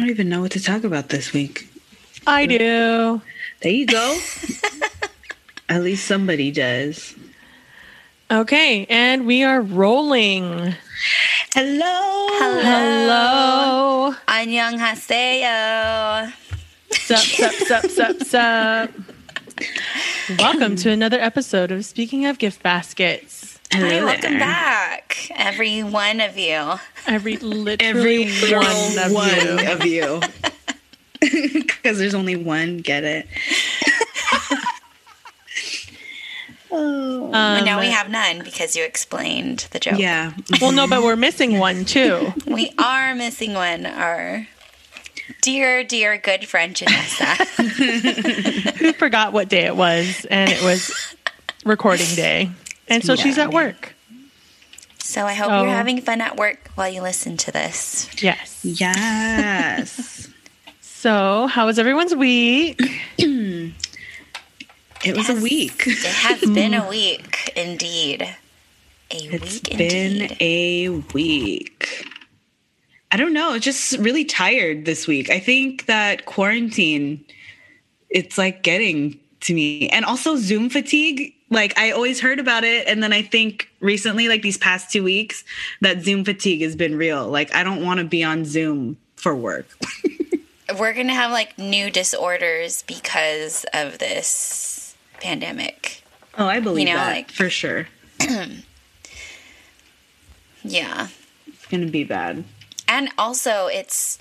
I don't even know what to talk about this week. I do. There you go. At least somebody does. Okay, and we are rolling. Hello. Hello. Hello. Annyeonghaseyo. Sup, sup, sup, sup, sup. Welcome to another episode of Speaking of Gift Baskets. Hello Hi, welcome back, every one of you. Every literally Every one one of one you. of you. Because there's only one. Get it? oh. Um, and now we have none because you explained the joke. yeah. well, no, but we're missing one too. We are missing one. Our dear, dear good friend Janessa. Who forgot what day it was? And it was recording day. And so she's at work. so I hope Oh. you're having fun at work while you listen to this. Yes. Yes. So, how was everyone's week? it was a week. It has been a week, indeed. A It's week, been indeed. a week. I don't know. Just really tired this week. I think that quarantine, it's like getting to me. And also Zoom fatigue. Like I always heard about it. And then I think recently, like these past two weeks, that Zoom fatigue has been real. Like I don't want to be on Zoom for work. We're going to have like new disorders because of this pandemic. Oh, I believe you know, that like- for sure. Yeah. It's going to be bad. And also, it's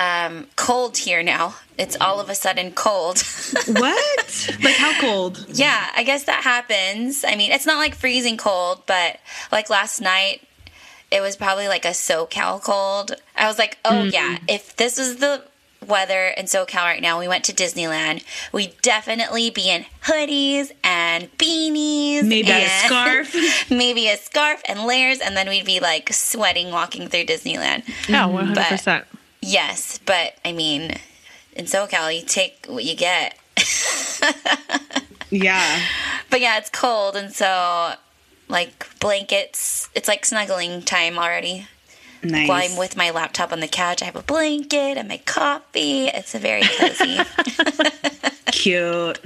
um, cold here now. It's all of a sudden cold. what? like how cold? yeah, I guess that happens. I mean, it's not like freezing cold, but like last night, it was probably like a SoCal cold. I was like, oh, yeah, if this was the weather in SoCal right now, we went to Disneyland, we'd definitely be in hoodies and beanies. Maybe a scarf. maybe a scarf and layers, and then we'd be like sweating walking through Disneyland. Yeah, 100%. Yes, but I mean, in SoCal, you take what you get. Yeah. But yeah, it's cold, and so like blankets, it's like snuggling time already. Nice. While I'm with my laptop on the couch, I have a blanket and my coffee. It's a very cozy. Cute.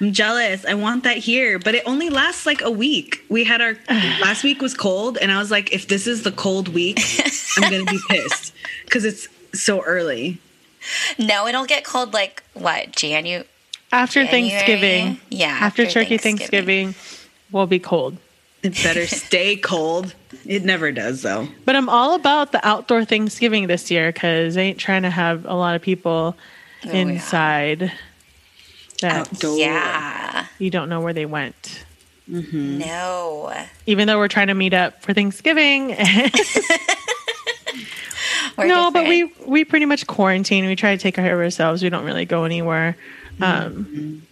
I'm jealous. I want that here, but it only lasts like a week. We had our last week was cold, and I was like, if this is the cold week, I'm gonna be pissed because it's so early. no, it'll get cold like what Janu? After January? Thanksgiving. Yeah, After, after turkey Thanksgiving. Thanksgiving, will be cold. It better stay cold. It never does though. But I'm all about the outdoor Thanksgiving this year because I ain't trying to have a lot of people oh, yeah. inside that Outdoor. Yeah, you don't know where they went. no. Even though we're trying to meet up for Thanksgiving. We're no, but we we pretty much quarantine. We try to take care of ourselves. We don't really go anywhere. Um,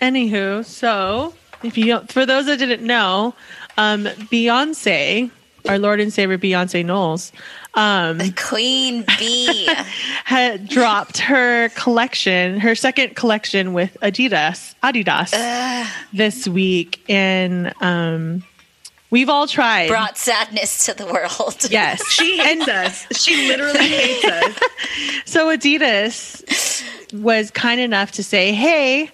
Anywho, so if you don't, for those that didn't know, um, Beyonce, our Lord and Savior Beyonce Knowles, um, Queen Bee. had dropped her collection, her second collection with Adidas, Adidas, this week, and um, we've all tried. brought sadness to the world. yes, She hates us. She literally hates us. So Adidas was kind enough to say, "Hey,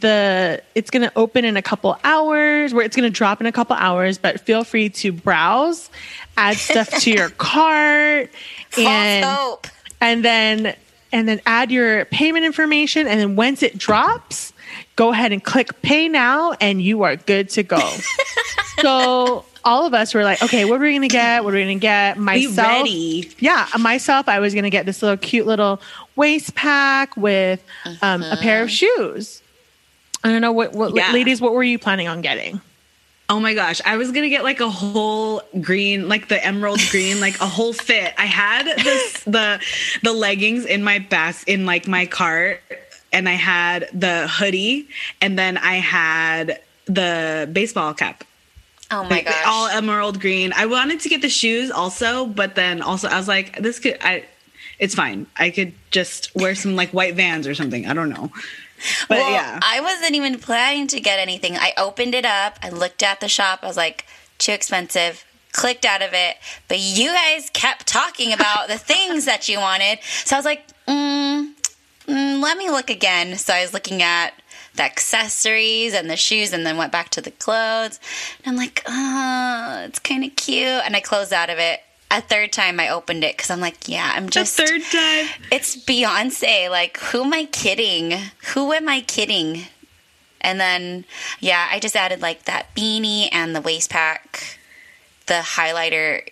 the it's going to open in a couple hours, where it's going to drop in a couple hours, but feel free to browse, add stuff to your cart, False and hope. and then and then add your payment information, and then once it drops, go ahead and click pay now, and you are good to go." so. All of us were like, okay, what are we gonna get? What are we gonna get? Myself, yeah, myself, I was gonna get this little cute little waist pack with um, a pair of shoes. I don't know what, what Yeah. ladies, what were you planning on getting? Oh my gosh, I was gonna get like a whole green, like the emerald green, like a whole fit. I had this the the leggings in my bas in like my cart, and I had the hoodie, and then I had the baseball cap. Oh my Like, gosh. all emerald green. I wanted to get the shoes also, but then also I was like, this could I it's fine. I could just wear some like white vans or something. I don't know. But well, yeah. I wasn't even planning to get anything. I opened it up. I looked at the shop. I was like, too expensive. clicked out of it, but you guys kept talking about the things that you wanted. So I was like, mm, mm, let me look again. So I was looking at the accessories and the shoes and then went back to the clothes. And I'm like, oh, it's kind of cute. And I closed out of it. A third time I opened it because I'm like, yeah, I'm just The just. third time. It's Beyonce. Like, who am I kidding? Who am I kidding? And then, yeah, I just added like that beanie and the waist pack, the highlighter,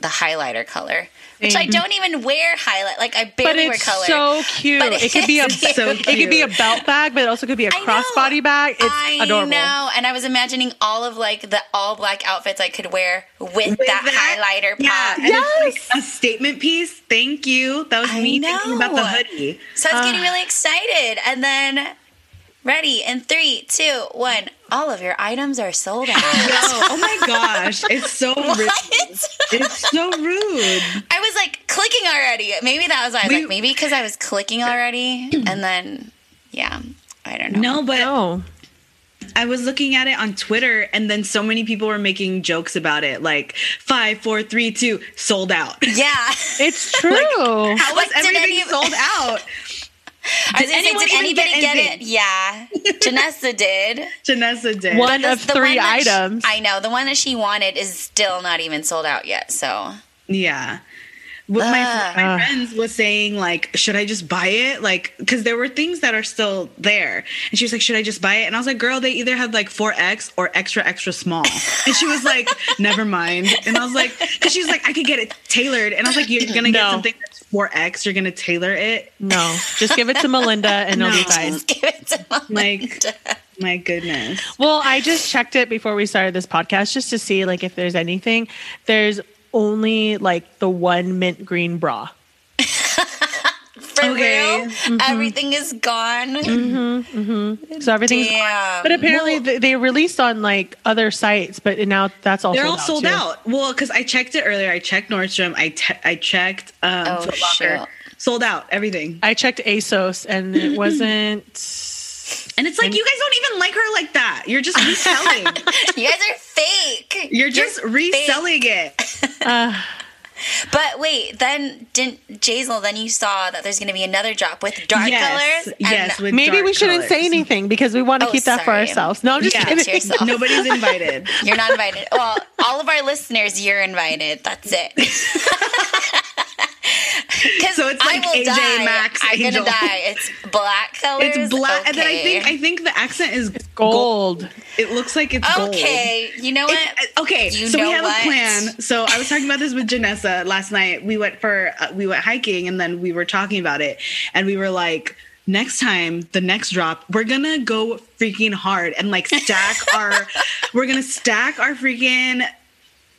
the highlighter color, which I don't even wear highlight. Like, I But barely wear it's color. so cute. But It could be a it's so it could be a belt bag, but it also could be a crossbody bag. It's I adorable. know, and I was imagining all of like the all black outfits I could wear with, With that, highlighter Yeah, pop. and it's like a statement piece. Thank you. That was I me thinking about the hoodie. So I was getting Ah. really excited, and then ready in three, two, one. All of your items are sold out. No, oh my gosh, it's so rude. It's so rude. I was like clicking already. Maybe that was why I was We- like, maybe because I was clicking already, and then yeah, I don't know. No, but No. I was looking at it on Twitter, and then so many people were making jokes about it, like five, four, three, two, sold out. Yeah, It's true. How was Like, did everything any- sold out? I was say, did anybody get get, it? Yeah, Janessa did. Janessa did. One That's of the three one that she- items. I know the one that she wanted is still not even sold out yet. So Yeah. What my, Ugh. my friends was saying, like, should I just buy it? Like, because there were things that are still there. And she was like, should I just buy it? And I was like, girl, they either had like 4X or extra, extra small. And she was like, never mind. And I was like, because she was like, I could get it tailored. And I was like, you're going to get something that's 4X. You're going to tailor it. no, just give it to Melinda and it'll be fine. just give it to Melinda. Like, my goodness. Well, I just checked it before we started this podcast just to see like if there's anything. There's only like the one mint green bra. For Okay. real, Mm-hmm. everything is gone. So everything's Damn. But apparently they, they released on like other sites, but now that's all They're sold all out sold too. out. Well, because I checked it earlier. I checked Nordstrom. I te- I checked um, Oh, Foot Locker. Sold out. Everything. I checked ASOS and it wasn't. And it's like you guys don't even like her like that. You're just reselling. you guys are fake. You're just fake. reselling it. Uh, But wait, then didn't Jazel? Then you saw that there's going to be another drop with dark yes, colors. yes. With maybe dark we shouldn't say anything because we want to Oh, keep that for ourselves. No, I'm just Yeah. kidding. To yourself. Nobody's invited. You're not invited. Well, all of our listeners, you're invited. That's it. 'Cause So it's I like will AJ die. Max I'm Angel. gonna die. It's black colors. It's black, and then I think I think the accent is Gold. It looks like it's gold. Okay, you know what? It- okay, You so we have what? a plan. So I was talking about this with Janessa last night. We went for uh, we went hiking, and then we were talking about it, and we were like, next time, the next drop, we're gonna go freaking hard and like stack our, we're gonna stack our freaking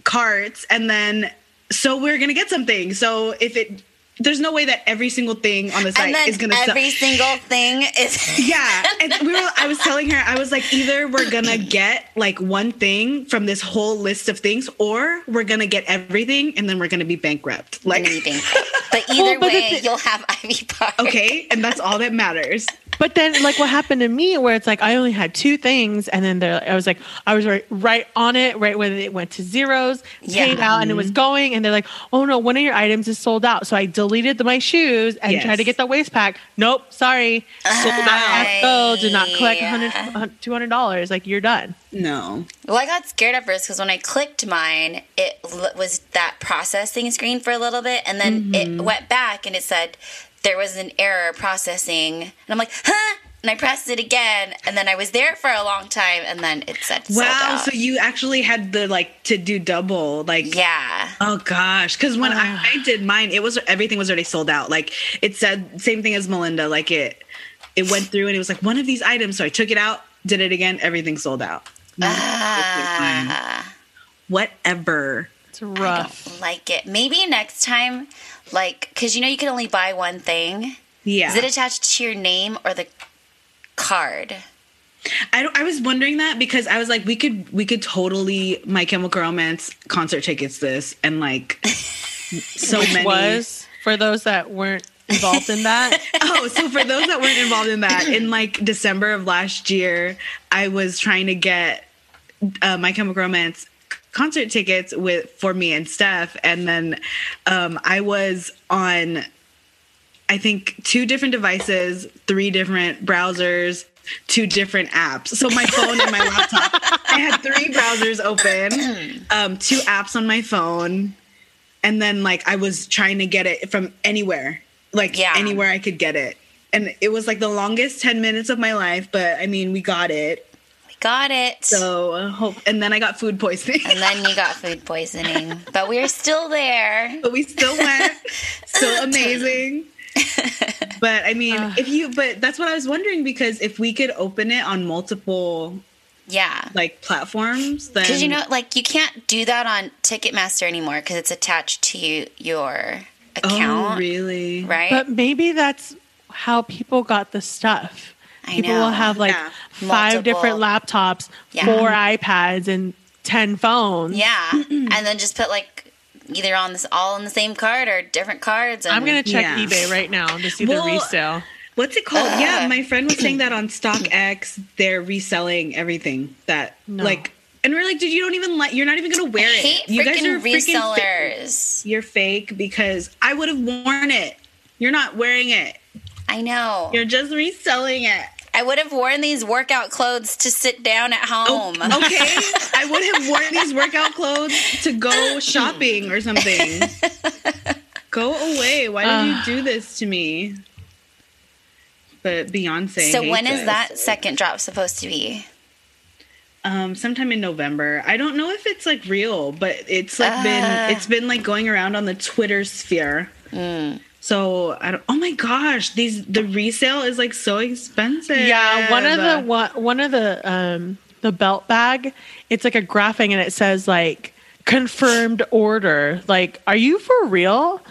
carts, and then so we're gonna get something. So if it, there's no way that every single thing on the site is gonna sell. every single thing is. Yeah, and we were. I was telling her, I was like, either we're gonna get like one thing from this whole list of things, or we're gonna get everything, and then we're gonna be bankrupt. Like, Anything. But either Well, but way, you'll have Ivy Park. okay, and that's all that matters. But then, like, what happened to me, where it's like I only had two things, and then there, I was like, I was right, right on it, right when it went to zeros, paid Yeah. out, and it was going, and they're like, oh no, one of your items is sold out. So I deleted the, my shoes and Yes. tried to get the waist pack. Nope, sorry, sold out. Go, did not collect Yeah. 100 200 dollars. Like you're done. No, Well, I got scared at first because when I clicked mine, it was that processing screen for a little bit, and then Mm-hmm. it went back and it said there was an error processing, and I'm like, huh? And I pressed it again, and then I was there for a long time, and then it said sold wow. out. So you actually had the like to do double, like yeah. Oh gosh, because when I, I did mine, it was everything was already sold out. Like it said same thing as Melinda. Like it, it went through and it was like one of these items. So I took it out, did it again. Everything sold out. No. Ah, Whatever. It's I rough. don't like it. Maybe next time, like, because you know you can only buy one thing. Yeah. Is it attached to your name or the card? I, I was wondering that because I was like, we could we could totally My Chemical Romance concert tickets this and like so Which many. was for those that weren't involved in that. oh, so for those that weren't involved in that, in like December of last year, I was trying to get uh, My Chemical Romance concert tickets with for me and Steph, and then um, I was on, I think two different devices, three different browsers, two different apps. So my phone and my laptop. I had three browsers open, um, two apps on my phone, and then like I was trying to get it from anywhere, like Yeah. anywhere I could get it. And it was like the longest 10 minutes of my life, but I mean, we got it. We got it. So uh, hope, and then I got food poisoning. and then you got food poisoning. But we're still there. but we still went. Still amazing. But I mean, if you, but that's what I was wondering because if we could open it on multiple Yeah. like platforms, then Because you know, like you can't do that on Ticketmaster anymore because it's attached to your account, oh really? right? But maybe that's how people got the stuff. I people know. will have like Yeah. five Multiple. different laptops, Yeah. four iPads, and ten phones. yeah, and then just put like either on this all on the same card or different cards. And I'm gonna check Yeah. eBay right now to see Well, the resale. What's it called? yeah, my friend was saying that on StockX, they're reselling everything that No. like, and we're like, dude, you don't even like, you're not even gonna wear I it. you guys are freaking fake. resellers. You're fake because I would have worn it. You're not wearing it. I know. You're just reselling it. I would have worn these workout clothes to sit down at home. Okay, I would have worn these workout clothes to go shopping or something. Go away. Why did you do this to me? But Beyonce. So when is us. that second drop supposed to be? Um, sometime in November. I don't know if it's like real, but it's like Ah. been it's been like going around on the Twitter sphere. Mm. So I don't. Oh my gosh, these the resale is like so expensive. Yeah, one of the one, one of the um the belt bag, it's like a graphing and it says like confirmed order. Like, are you for real?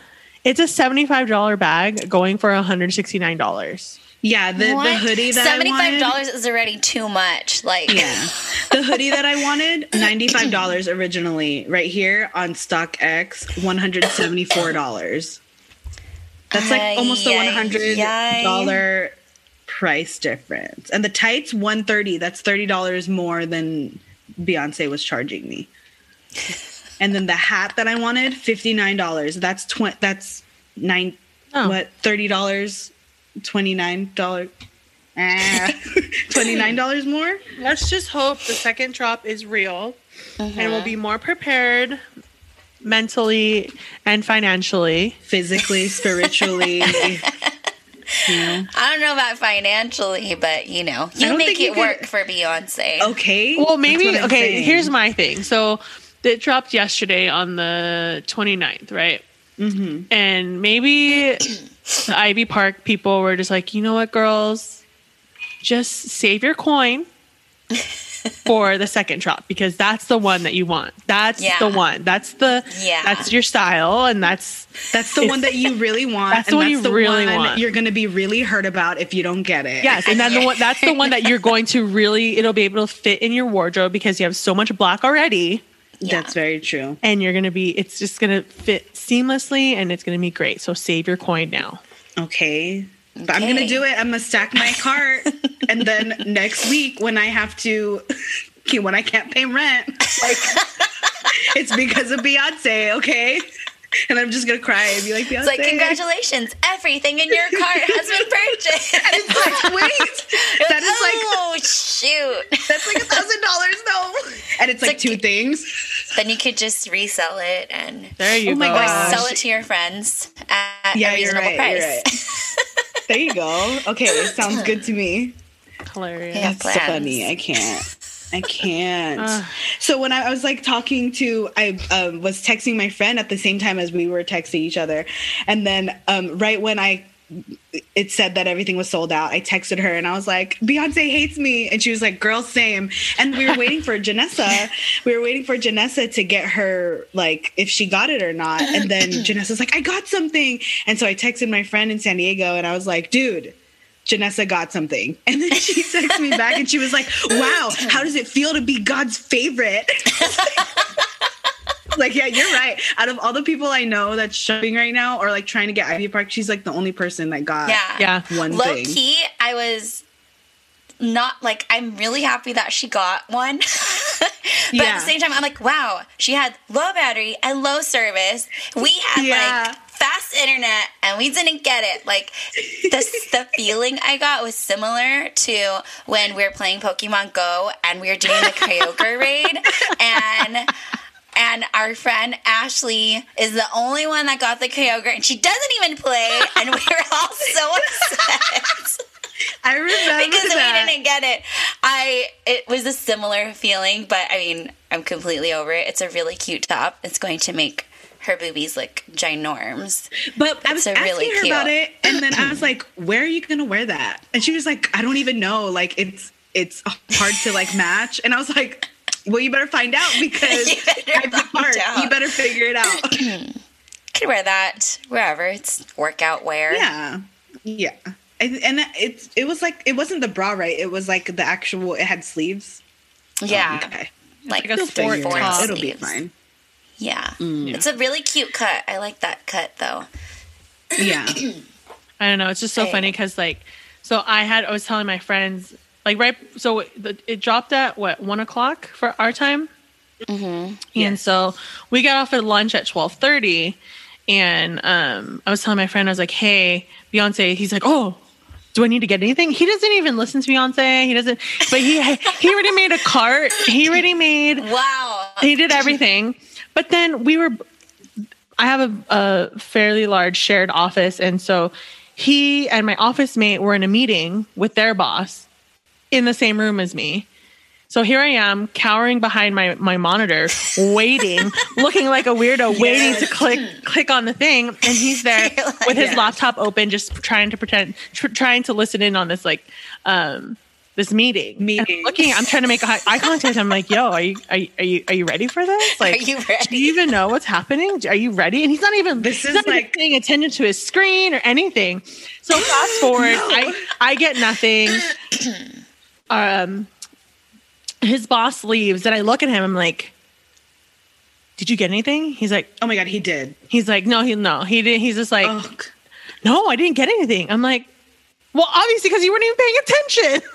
It's a seventy-five dollar bag going for one hundred sixty-nine dollars. yeah the, the hoodie that seventy five dollars is already too much. Like, Yeah. The hoodie that I wanted, $95 originally, right here on StockX, $174. That's like almost a $100 price difference. And the tights, 130 That's $30 more than Beyonce was charging me. And then the hat that I wanted, $59. That's tw- that's nine Oh. what, $30, $29. Ah, $29 more? Let's just hope the second drop is real and we'll be more prepared mentally and financially. physically, spiritually. you know. I don't know about financially, but you know, you make think you it could- work for Beyonce. Okay. Well, maybe okay, saying. here's my thing. So it dropped yesterday on the 29th, right? Mm-hmm. And maybe the Ivy Park people were just like, you know what, girls, just save your coin for the second drop because that's the one that you want. That's Yeah. the one. That's the Yeah. That's your style, and that's that's the one that you really want. That's the one you really one want. You're going to be really hurt about if you don't get it. Yes, and then the one that's the one that you're going to really it'll be able to fit in your wardrobe because you have so much black already Yeah. that's very true. and you're going to be it's just going to fit seamlessly and it's going to be great. So save your coin now. Okay. But I'm to do it. I'm to stack my cart. and then next week, when I have to, when I can't pay rent, like, it's because of Beyonce, okay? And I'm just to cry and be like, Beyonce. It's like, congratulations, everything in your cart has been purchased. And it's like, wait, that is like oh shoot! That's like a thousand dollars though. And it's like like- two things. Then you could just resell it and There you Oh go. or sell it to your friends at Yeah, a you're reasonable right. price. You're right. There you go. Okay, it sounds good to me. Hilarious. Yeah. That's plans. funny. I can't. I can't. Ugh. so when I, I was like talking to, I um, was texting my friend at the same time as we were texting each other, and then um, right when I it said that everything was sold out. I texted her and I was like, Beyonce hates me. And she was like, girl, same. And we were waiting for Janessa. We were waiting for Janessa to get her, like, if she got it or not. And then Janessa's like, I got something. And so I texted my friend in San Diego and I was like, dude, Janessa got something. And then she texted me back and she was like, wow, how does it feel to be God's favorite? like, yeah, you're right. Out of all the people I know that's shopping right now or like trying to get Ivy Park, she's like the only person that got Yeah. Yeah. one Low thing. key, I was not like I'm really happy that she got one But at the same time, I'm like, wow, she had low battery and low service. We had Yeah. like fast internet and we didn't get it. Like the the feeling I got was similar to when we were playing Pokemon Go and we were doing the Kyogre raid and and our friend Ashley is the only one that got the Kyogre and she doesn't even play and we were all so upset I remember because that. we didn't get it. I it was a similar feeling, but I mean, I'm completely over it. It's a really cute top. It's going to make her boobies look ginorms. But I was asking really her cute- about it, and then I was like, "Where are you gonna wear that?" And she was like, "I don't even know. Like, it's it's hard to like match." And I was like, "Well, you better find out because You better it's hard. find out. You better figure it out." Could wear that wherever. It's workout wear. yeah, yeah. I, and it's it was like it wasn't the bra, right? It was like the actual. It had sleeves. Yeah. Oh, okay. Like, Like a You'll sport top. It'll be fine. Yeah. Mm. It's a really cute cut. I like that cut though. Yeah. I don't know. It's just so Hey. funny because like, so I had I was telling my friends like right. So the, it dropped at what one o'clock for our time, and Yes. so we got off at lunch at twelve thirty, and um, I was telling my friend I was like, "Hey, Beyonce." He's like, "Oh." Do I need to get anything? He doesn't even listen to Beyonce. He doesn't, but he he already made a cart. He already made Wow. he did everything. But then we were, I have a, a fairly large shared office. And so he and my office mate were in a meeting with their boss in the same room as me. So here I am cowering behind my, my monitor, waiting, looking like a weirdo, waiting to click click on the thing, and he's there with his Yeah. laptop open, just trying to pretend, tr- trying to listen in on this like um this meeting. And I'm Meeting. looking, I'm trying to make eye, contact. I'm like, "Yo, are you are you are you, are you ready for this? Like, Are you ready? Do you even know what's happening? Are you ready?" And he's not even This is not like- paying attention to his screen or anything. So fast forward, I I get nothing. Um, his boss leaves, and I look at him. I'm like, "Did you get anything?" He's like, Oh my god, he did. "He's like, no, he no, he didn't." He's just like, Oh, "No, I didn't get anything." I'm like, "Well, obviously, because you weren't even paying attention."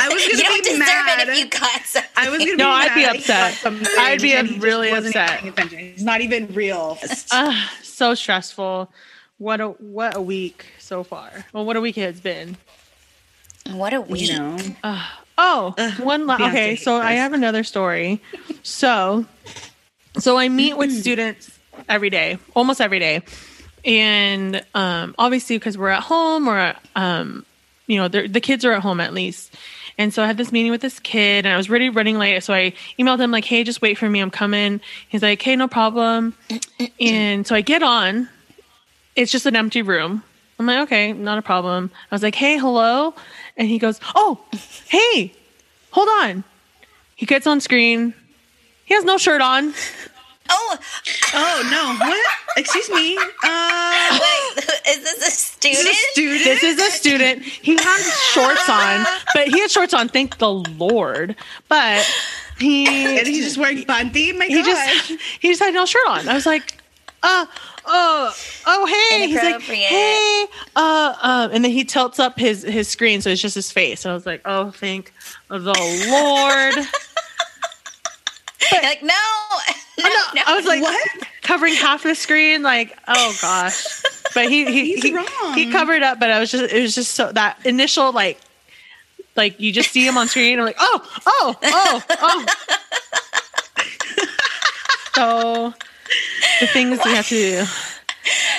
I was gonna don't be deserve mad. it if you got something. I was gonna No, be I'd be upset. I'd be and he just really upset. paying. He's not even real. Uh, so stressful. What a what a week so far. Well, what a week it's been. What a week. you know. Oh, Ugh, one la- okay. hates So I have another story. So, so I meet with students every day, almost every day, and um, obviously because we're at home or um, you know the kids are at home at least. And so I had this meeting with this kid, and I was really running late. So I emailed him like, "Hey, just wait for me. I'm coming." He's like, "Hey, no problem." and so I get on. It's just an empty room. I'm like, "Okay, not a problem." I was like, "Hey, hello," and he goes, "Oh, hey, hold on." He gets on screen. He has no shirt on. Oh, Oh no! What? Excuse me. Uh, wait, is this a this student? is a student. This is a student. He has shorts on, but he had shorts on. Thank the Lord. But he and he's just wearing panty. My he God. just he just had no shirt on. I was like, uh, oh, oh, hey. He's like, hey, uh, uh, and then he tilts up his his screen, so it's just his face. And I was like, oh, thank the Lord. You're like, no, no, Oh, no, I was like, What? covering half the screen, like, oh gosh. But he he he, he covered up, but I was just it was just so that initial like like you just see him on screen, I'm like, oh, oh, oh, oh. so the things we have to do.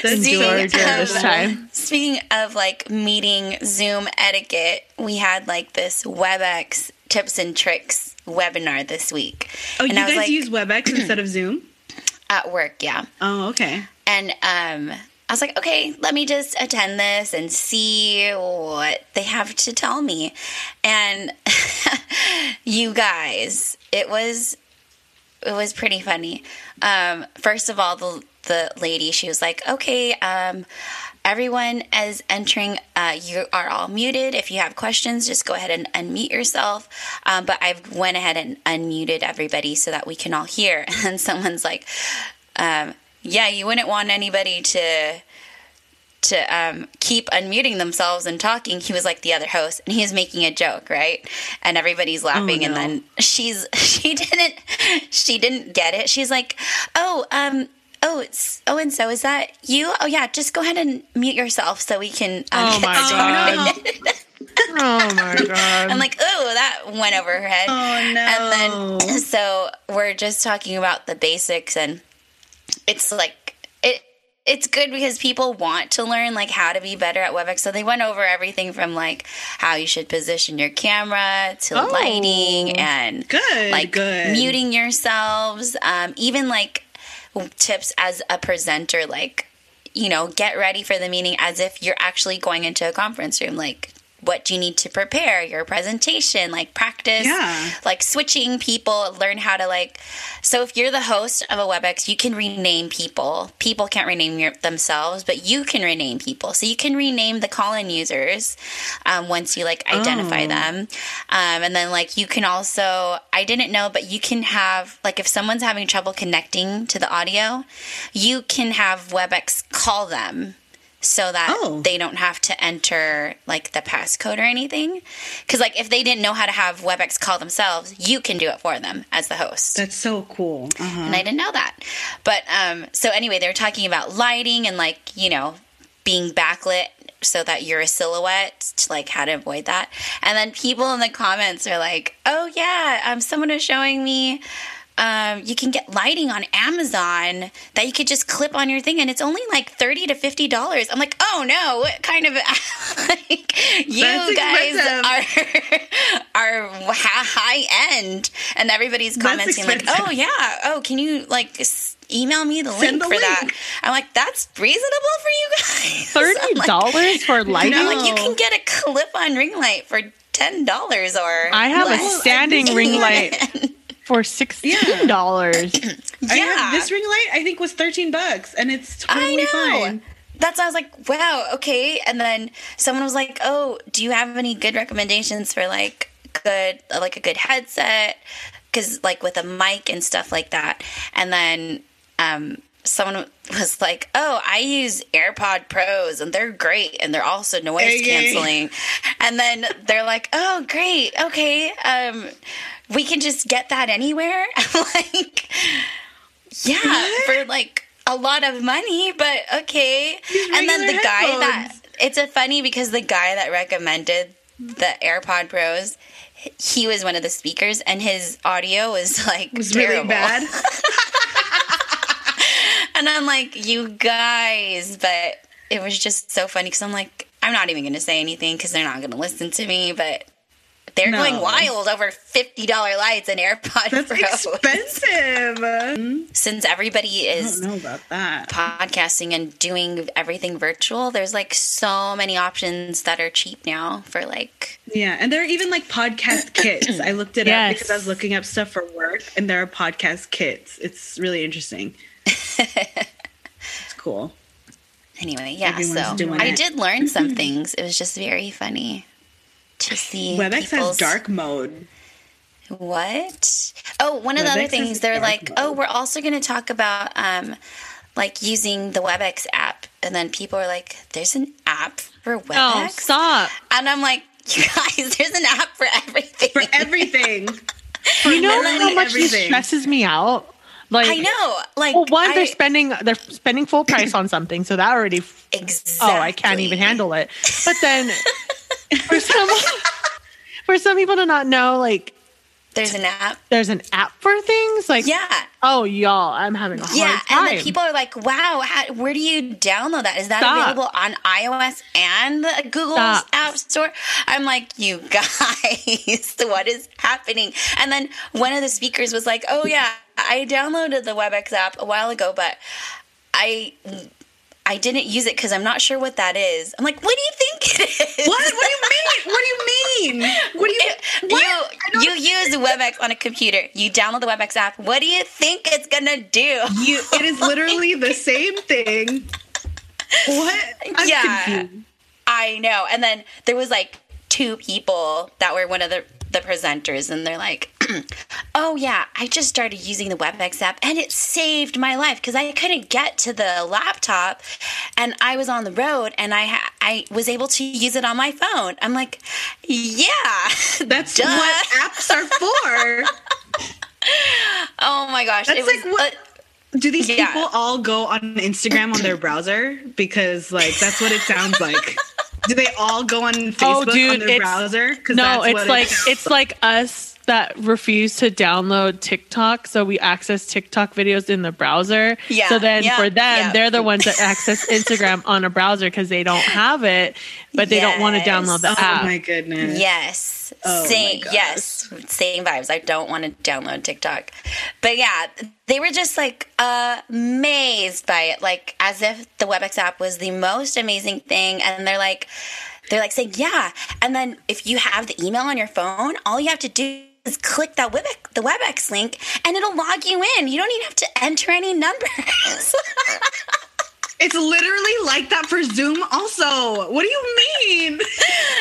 This time. Speaking of like meeting Zoom etiquette, we had like this WebEx tips and tricks webinar this week. Oh, And you I guys like- use WebEx instead of Zoom? at work, yeah. Oh, okay. And um, I was like, okay, let me just attend this and see what they have to tell me. And you guys, it was it was pretty funny. Um, first of all, the the lady, she was like, okay, um, everyone is entering. Uh, you are all muted. If you have questions, just go ahead and unmute yourself. Um, but I've went ahead and unmuted everybody so that we can all hear. And someone's like, um, yeah, you wouldn't want anybody to to um, keep unmuting themselves and talking, he was like the other host, and he was making a joke, right? And everybody's laughing, and no. then she's she didn't she didn't get it. She's like, "Oh, um." Oh, it's oh, and so is that you? Oh, yeah. Just go ahead and mute yourself so we can. Um, Oh my started." God. Oh my god. I'm like, oh, that went over her head. Oh, no. And then so we're just talking about the basics, and it's like. It's good because people want to learn like how to be better at WebEx. So they went over everything from like how you should position your camera to Oh. lighting and Good, like good. muting yourselves. Um, even like tips as a presenter, like you know, get ready for the meeting as if you're actually going into a conference room. Like, what do you need to prepare? Your presentation, like practice, Yeah. like switching people, learn how to like. So, if you're the host of a WebEx, you can rename people. People can't rename your, themselves, but you can rename people. So, you can rename the call in users um, once you like identify Oh. them. Um, and then, like, you can also, I didn't know, but you can have, like, if someone's having trouble connecting to the audio, you can have WebEx call them so that Oh. they don't have to enter like the passcode or anything. Because, like, if they didn't know how to have WebEx call themselves, you can do it for them as the host That's so cool. Uh-huh. and I didn't know that. But um, so anyway, they were talking about lighting and like you know being backlit so that you're a silhouette to like how to avoid that. And then people in the comments are like, "Oh yeah, um, someone was showing me." Um, you can get lighting on Amazon that you could just clip on your thing, and it's only like thirty to fifty dollars. I'm like, oh no, what kind of like you That's guys expensive. are are high end, and everybody's commenting like, oh yeah, oh can you like email me the Send link the for that? I'm like, that's reasonable for you guys. Thirty I'm like, dollars for lighting? I'm like, you can get a clip-on ring light for ten dollars, or I have a standing ring light for sixteen dollars. yeah, I have this ring light. I think was thirteen bucks, and it's I totally know. fine. That's why I was like, wow, okay. And then someone was like, oh, do you have any good recommendations for like good, like a good headset? Because like with a mic and stuff like that. And then um, someone was like, oh, I use AirPod Pros and they're great and they're also noise Hey, hey. canceling. And then they're like, oh, great, okay. Um, we can just get that anywhere. Like, yeah, What? for like a lot of money, but okay. And then the regular guy that it's a funny because the guy that recommended the AirPod Pros, he was one of the speakers, and his audio was like was terrible. really bad. And I'm like, you guys, but it was just so funny because I'm like, I'm not even going to say anything because they're not going to listen to me, but. They're No. going wild over fifty dollar lights and AirPods. That's Pros. expensive. Since everybody is don't know about that. podcasting and doing everything virtual, there's like so many options that are cheap now for like Yeah, and there are even like podcast kits. I looked it Yes. up because I was looking up stuff for work, and there are podcast kits. It's really interesting. it's cool. anyway, yeah. Everyone's so I it. did learn some things. It was just very funny to see WebEx has dark mode. What? Oh, one of the other things they're like, mode. oh, we're also going to talk about um like using the WebEx app, and then people are like, there's an app for WebEx, Oh, stop. and I'm like, you guys, there's an app for everything. For everything. You know how much this everything. stresses me out? Like I know, like, Well, one, I- they're spending they're spending full price on something, so that already exactly. oh, I can't even handle it. But then for some for some people to not know, like There's an app. there's an app for things, like Yeah. oh y'all, I'm having a hard time. Yeah, time. and then people are like, "Wow, how, where do you download that? Is that Stop. available on iOS and the Google Stop. App Store?" I'm like, "You guys, what is happening?" And then one of the speakers was like, "Oh yeah, I downloaded the WebEx app a while ago, but I." I didn't use it because I'm not sure what that is. I'm like, what do you think it is? What? What do you mean? What do you mean? What do you? What? You you use WebEx on a computer. You download the WebEx app. What do you think it's gonna do? You, it is literally the same thing. What? I'm Yeah. confused. I know. And then there was like two people that were one of the the presenters, and they're like, oh yeah, I just started using the WebEx app and it saved my life because I couldn't get to the laptop and I was on the road and I ha- I was able to use it on my phone. I'm like, yeah, That's Duh. what apps are for. Oh my gosh, That's it was. like what- uh, Do these Yeah. people all go on Instagram on their browser? Because like that's what it sounds like. Do they all go on oh, Facebook Oh, dude, on their it's- browser? 'Cause No, that's it's what it like it's like us that refuse to download TikTok, so we access TikTok videos in the browser. Yeah, So then yeah, for them, yeah. they're the ones that access Instagram on a browser because they don't have it, but they don't want to download the app. Oh my goodness. Yes. Oh same yes. Same vibes. I don't want to download TikTok. But yeah, they were just like amazed by it. Like as if the WebEx app was the most amazing thing. And they're like they're like saying, Yeah. And then if you have the email on your phone, all you have to do is click that WebEx, the WebEx link and it'll log you in. You don't even have to enter any numbers. It's literally like that for Zoom also. What do you mean?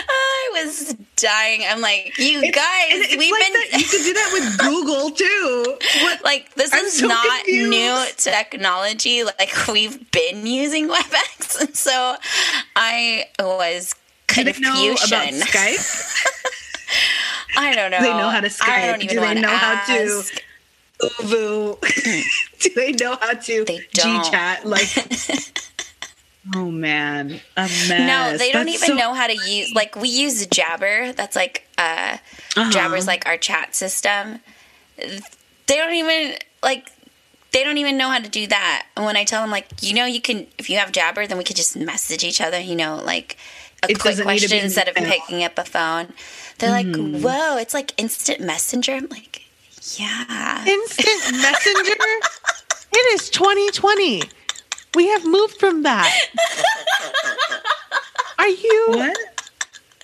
I was dying. I'm like, you It's- guys, we've like been. You could do that with Google too. What? like this I'm is so not confused. new technology like we've been using webex and so i was Do confusion know about Skype? i don't know Do they know how to Skype. i don't even Do they know how to ask. ooVoo? do they know how to They. G-chat? Like, oh man, a mess. no they don't That's even so- know how to use like we use jabber that's like uh Uh-huh. jabber's like our chat system they don't even like they don't even know how to do that and when i tell them like you know you can if you have jabber then we could just message each other you know like a It quick doesn't need to question instead of picking up a phone they're like whoa it's like instant messenger i'm like yeah Instant Messenger? it is 2020. We have moved from that. Are you? What?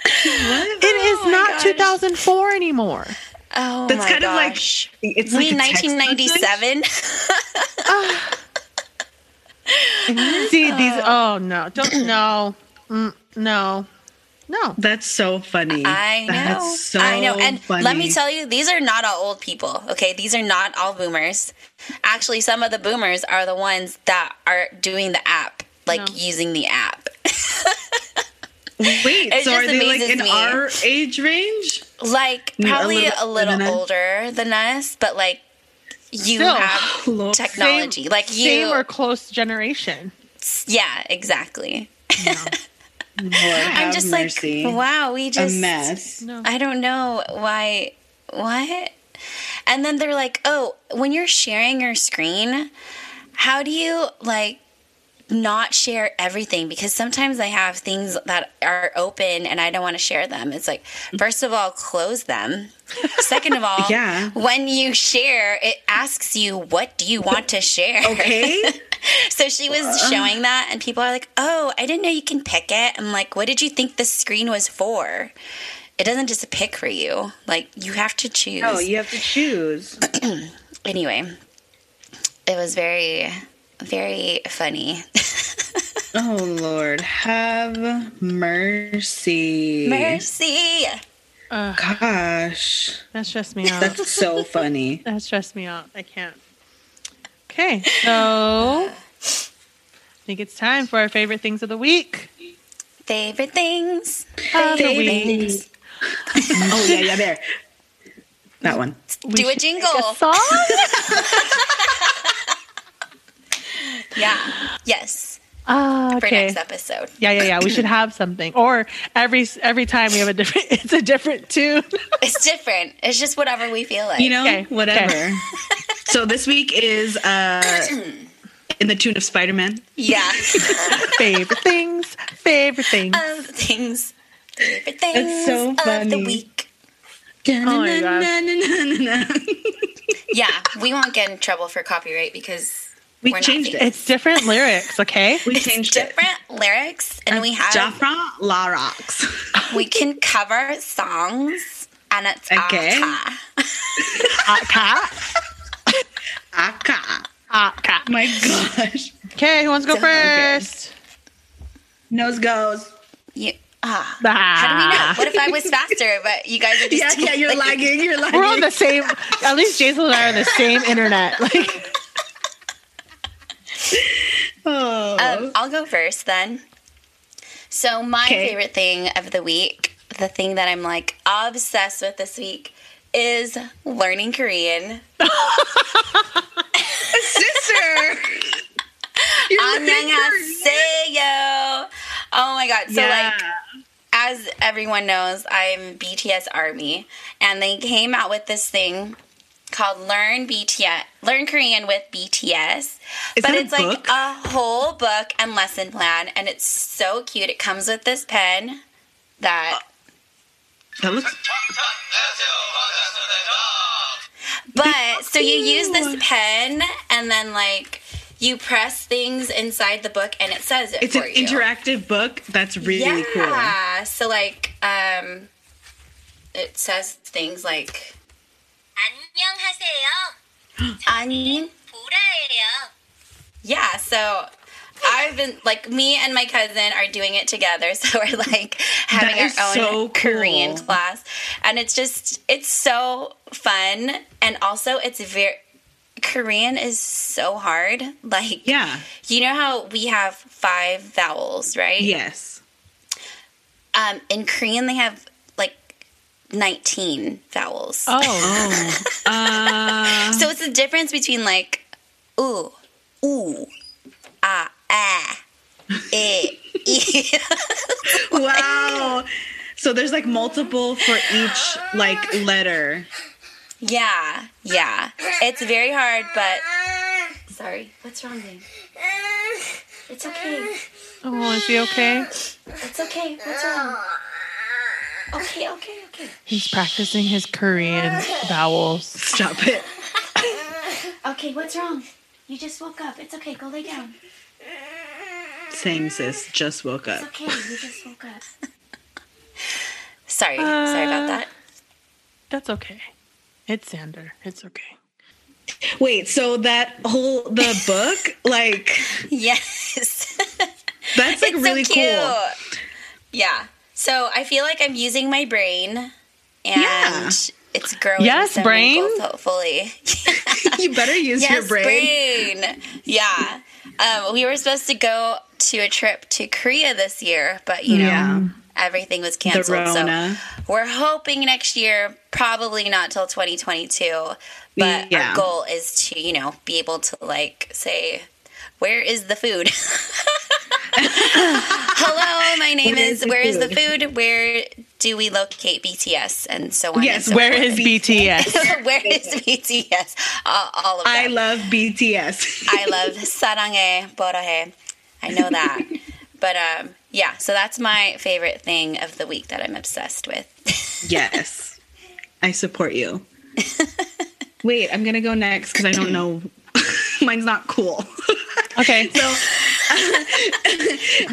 What? It is Oh my not gosh. 2004 anymore. oh That's my kind of like it's we like a text 1997 See these? Oh no! Don't no, mm, no, no. That's so funny. I know. That's so I know. And funny. let me tell you, these are not all old people. Okay, these are not all boomers. Actually, some of the boomers are the ones that are doing the app, like No. using the app. Wait, It so are they like amazes in me. our age range? Like Yeah, a probably little a little, older than us. older than us, but like you Still. have Lord. technology. Same- like you, same or close generation. yeah, exactly. Lord, I'm just mercy. like, wow, we just a just mess. No. I don't know why. What? And then they're like, oh, when you're sharing your screen, how do you like not share everything? Because sometimes I have things that are open and I don't want to share them. It's like, first of all, close them. Second of all, Yeah. when you share, it asks you, what do you want to share? Okay. So she was showing that, and people are like, "Oh, I didn't know you can pick it." I'm like, "What did you think the screen was for?" It doesn't just pick for you; like you have to choose. oh, you have to choose. Anyway, it was very, very funny. Oh Lord, have mercy. Mercy. Ugh, Gosh, that stressed me out. that's so funny. that stressed me out. I can't. Okay, so I think it's time for our favorite things of the week. Favorite things. Of the week. things. Oh yeah, yeah, there. That one. We Do a jingle. make a song? Yeah. Yes. Ah, For okay. next episode. Yeah, yeah, yeah. We should have something, or every every time we have a different. It's a different tune. It's different. It's just whatever we feel like. You know, Okay, whatever. so this week is uh in the tune of Spider-Man. Yeah. favorite things. Favorite things. of things. Favorite things so of the week. Oh my gosh. Yeah, we won't get in trouble for copyright because We we're not changed it. It's different lyrics. Okay. We It's changed it. different lyrics, and we have Jafra La Rocks. we can cover songs, and it's Okay. okay. Hot. Aka. Hot cat. My gosh. Okay, who wants to go Okay. first? Nose goes. Yeah. Ah. How do we know? What if I was faster, but you guys are just Yeah, yeah, you're like- lagging. You're lagging. We're on the same. At least Jason and I are on the same internet. Like, Oh. Um, I'll go first then. So my Okay. favorite thing of the week, the thing that I'm like obsessed with this week, is learning Korean. Sister. You're Annyeonghaseyo. Oh my god! So yeah. like, as everyone knows, I'm BTS Army, and they came out with this thing called Learn BTS, Learn Korean with BTS. Is but it's like a whole book and lesson plan, and it's so cute. It comes with this pen that, uh, that looks. but so you use this pen, and then like you press things inside the book, and it says it It's for an you. interactive book. That's really cool. Yeah. So like um it says things like 안녕하세요. 아니 보라예요. yeah, so I've been like me and my cousin are doing it together, so we're like having That is our own so cool. Korean class, and it's just it's so fun, and also it's very Korean is so hard. Like Yeah. you know how we have five vowels, right? Yes. Um, in Korean they have like nineteen vowels. oh. Uh, So it's the difference between like ooh, ooh, ah, ah, eh, e. wow. So there's like multiple for each like letter. Yeah, yeah. It's very hard, but sorry. What's wrong, babe? It's okay. oh, is he okay? It's okay. What's wrong? Okay, okay, okay. He's practicing his Korean vowels. Stop it. Okay, what's wrong? You just woke up. It's okay. Go lay down. Same sis. Just woke up. okay. You just woke up. Sorry. sorry about uh, that. That's okay. It's Sander. It's okay. Wait. So that whole the book, like Yes. that's like it's really so cute. cool. Yeah. So I feel like I'm using my brain, and Yeah. it's growing. Yes, brain. wrinkles, hopefully. You better use yes, your brain. brain. Yeah. Um, we were supposed to go to a trip to Korea this year, but you know Yeah everything was canceled. So we're hoping next year, probably not till 2022. But yeah. our goal is to, you know, be able to like say, where is the food? Hello, my name where is, is Where food? is the food? Where do we locate BTS and so on? Yes, so where forth. is BTS? where is BTS? All, all of that. I love BTS. I love Saranghae Borahae. I know that. But um, yeah, so that's my favorite thing of the week that I'm obsessed with. yes. I support you. Wait, I'm gonna go next because I don't know. Mine's not cool. Okay. So,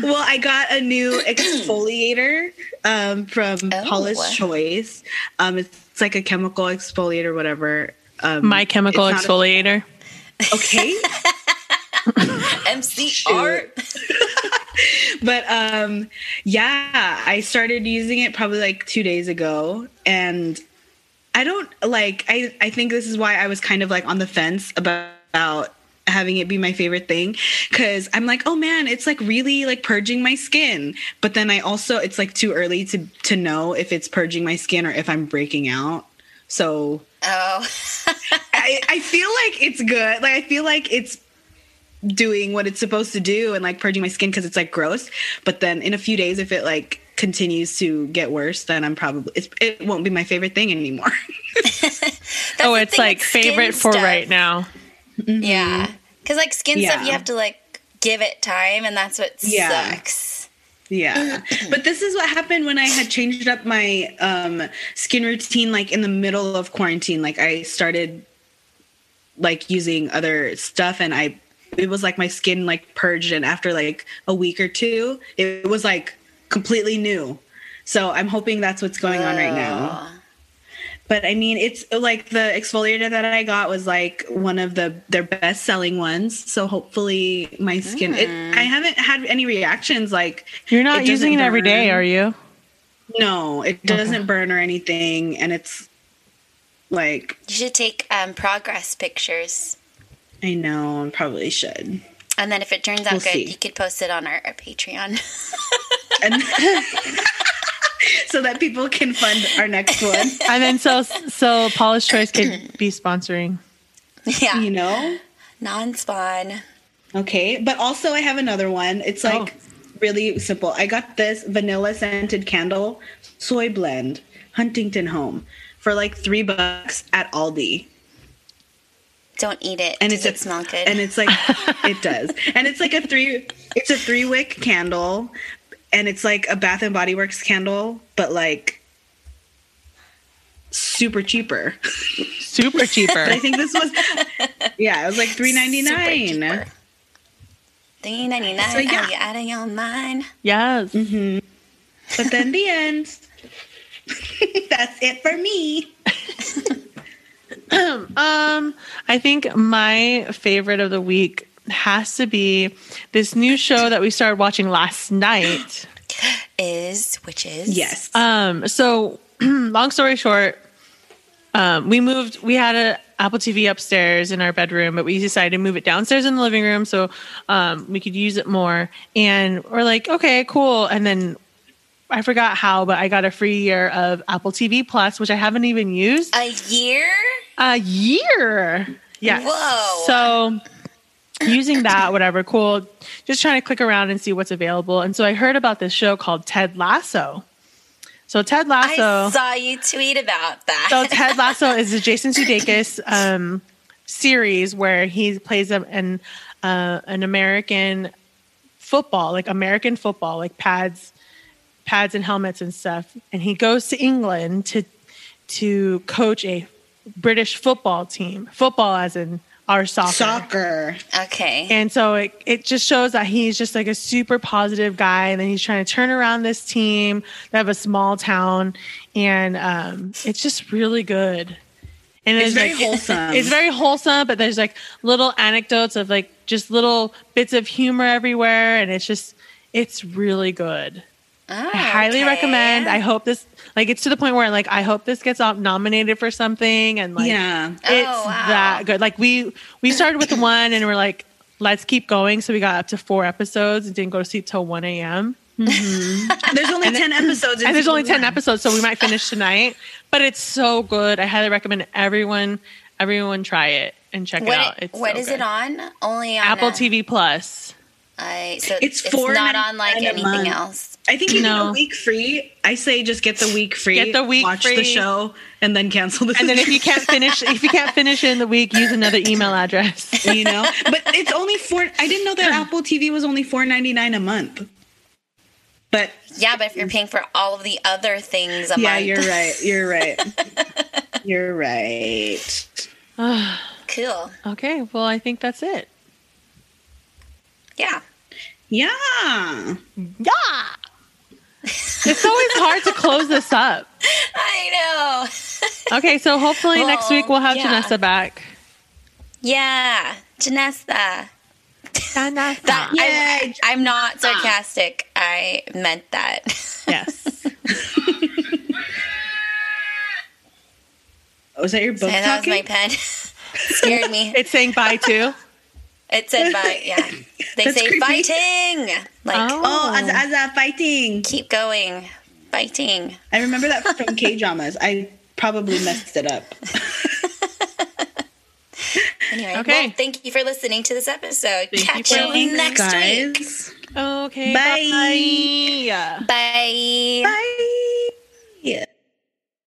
well, I got a new exfoliator um, from Oh. Paula's Choice. Um, it's like a chemical exfoliator, whatever. Um, My chemical it's not a- exfoliator. okay, MCR. But um, yeah, I started using it probably like two days ago, and I don't like. I I think this is why I was kind of like on the fence about. about having it be my favorite thing because i'm like oh man it's like really like purging my skin but then i also it's like too early to to know if it's purging my skin or if i'm breaking out so Oh, I, I feel like it's good. Like I feel like it's doing what it's supposed to do and like purging my skin because it's like gross. But then in a few days, if it like continues to get worse, then I'm probably it's, it won't be my favorite thing anymore. Oh, it's like with skin favorite for right now. Yeah, because like skin stuff, you have to like give it time, and that's what Yeah. sucks. yeah, but this is what happened when I had changed up my um, skin routine, like in the middle of quarantine. Like I started like using other stuff, and I it was like my skin like purged, and after like a week or two, it was like completely new. So I'm hoping that's what's going on right now. But I mean, it's like the exfoliator that I got was like one of the their best selling ones. So hopefully my skin. It, I haven't had any reactions. Like You're not it using it doesn't every day, are you? No, it doesn't burn or anything, and it's like You should take um, progress pictures. I know I probably should. And then if it turns out We'll good, see. you could post it on our, our Patreon. And so that people can fund our next one. And then so so Paula's Choice could be sponsoring. yeah. You know. Non spawn. Okay, but also I have another one. It's oh. like Oh. really simple. I got this vanilla scented candle soy blend Huntington Home for like three bucks at Aldi, Don't eat it. and Does it's it smell good? And it's like it does, and it's like a three. It's a three wick candle, and it's like a Bath and Body Works candle, but like super cheaper. Super cheaper. I think this was yeah, it was like three ninety nine. Three ninety nine. So, yeah. Oh, Are you out of your mind? yes. Mm-hmm. But then the end. That's it for me. Um, I think my favorite of the week has to be this new show that we started watching last night. Is witches. Yes. Um, so long story short, um, we moved. We had a Apple TV upstairs in our bedroom, but we decided to move it downstairs in the living room so um, we could use it more. And we're like, okay, cool. And then I forgot how, but I got a free year of Apple TV Plus, which I haven't even used. A year? A year. Yes. Whoa. So using that, whatever, cool. Just trying to click around and see what's available. And so I heard about this show called Ted Lasso. So Ted Lasso. I saw you tweet about that. so Ted Lasso is a Jason Sudeikis um, series where he plays a, an uh, an American football, like American football, like pads, pads and helmets and stuff. And he goes to England to to coach a British football team, football as in our soccer. Soccer. okay. And so it, it just shows that he's just like a super positive guy. And then he's trying to turn around this team. They have a small town. And um, it's just really good. And It's there's, very like- wholesome. It's very wholesome, but there's like little anecdotes of like just little bits of humor everywhere. And it's just, it's really good. Oh, I highly okay. recommend. I hope this, like, it's to the point where like I hope this gets op- nominated for something. And like, yeah. it's Oh, wow. that good. Like we we started with one and we're like, let's keep going. So we got up to four episodes and didn't go to sleep till one a.m. Mm-hmm. There's only 10 episodes. And there's only season ten one. episodes, so we might finish tonight. But it's so good. I highly recommend everyone everyone try it and check What, it out. It's what so is good. it on? Only on Apple uh, a- TV Plus. I, so It's it's, not on like anything else. I think you No. need a week free. I say just get the week free. Get the week watch free. the show, and then cancel the show. And then if you can't finish if you can't finish in the week, use another email address. you know. But it's only four. I didn't know that Apple TV was only four ninety nine a month. But Yeah, but if you're paying for all of the other things a yeah, month, you're right. You're right. you're right. cool. okay, well I think that's it. Yeah. Yeah. Yeah. It's always hard to close this up. I know. Okay, so hopefully next week we'll have yeah. Janessa back. Yeah, Janessa. Janessa. That Yay, I, I'm not sarcastic. I meant that. yes. Oh, was that your book and that was my pen. Scared me. It's saying bye too. It said bye. Yeah. They That's say creepy. fighting. Like Oh. oh, as as a fighting. keep going. Fighting. I remember that from K dramas. I probably messed it up. Anyway, Okay. well, thank you for listening to this episode. Thank Catch for you, listening, next week. Okay. Bye. Bye. Bye. Bye.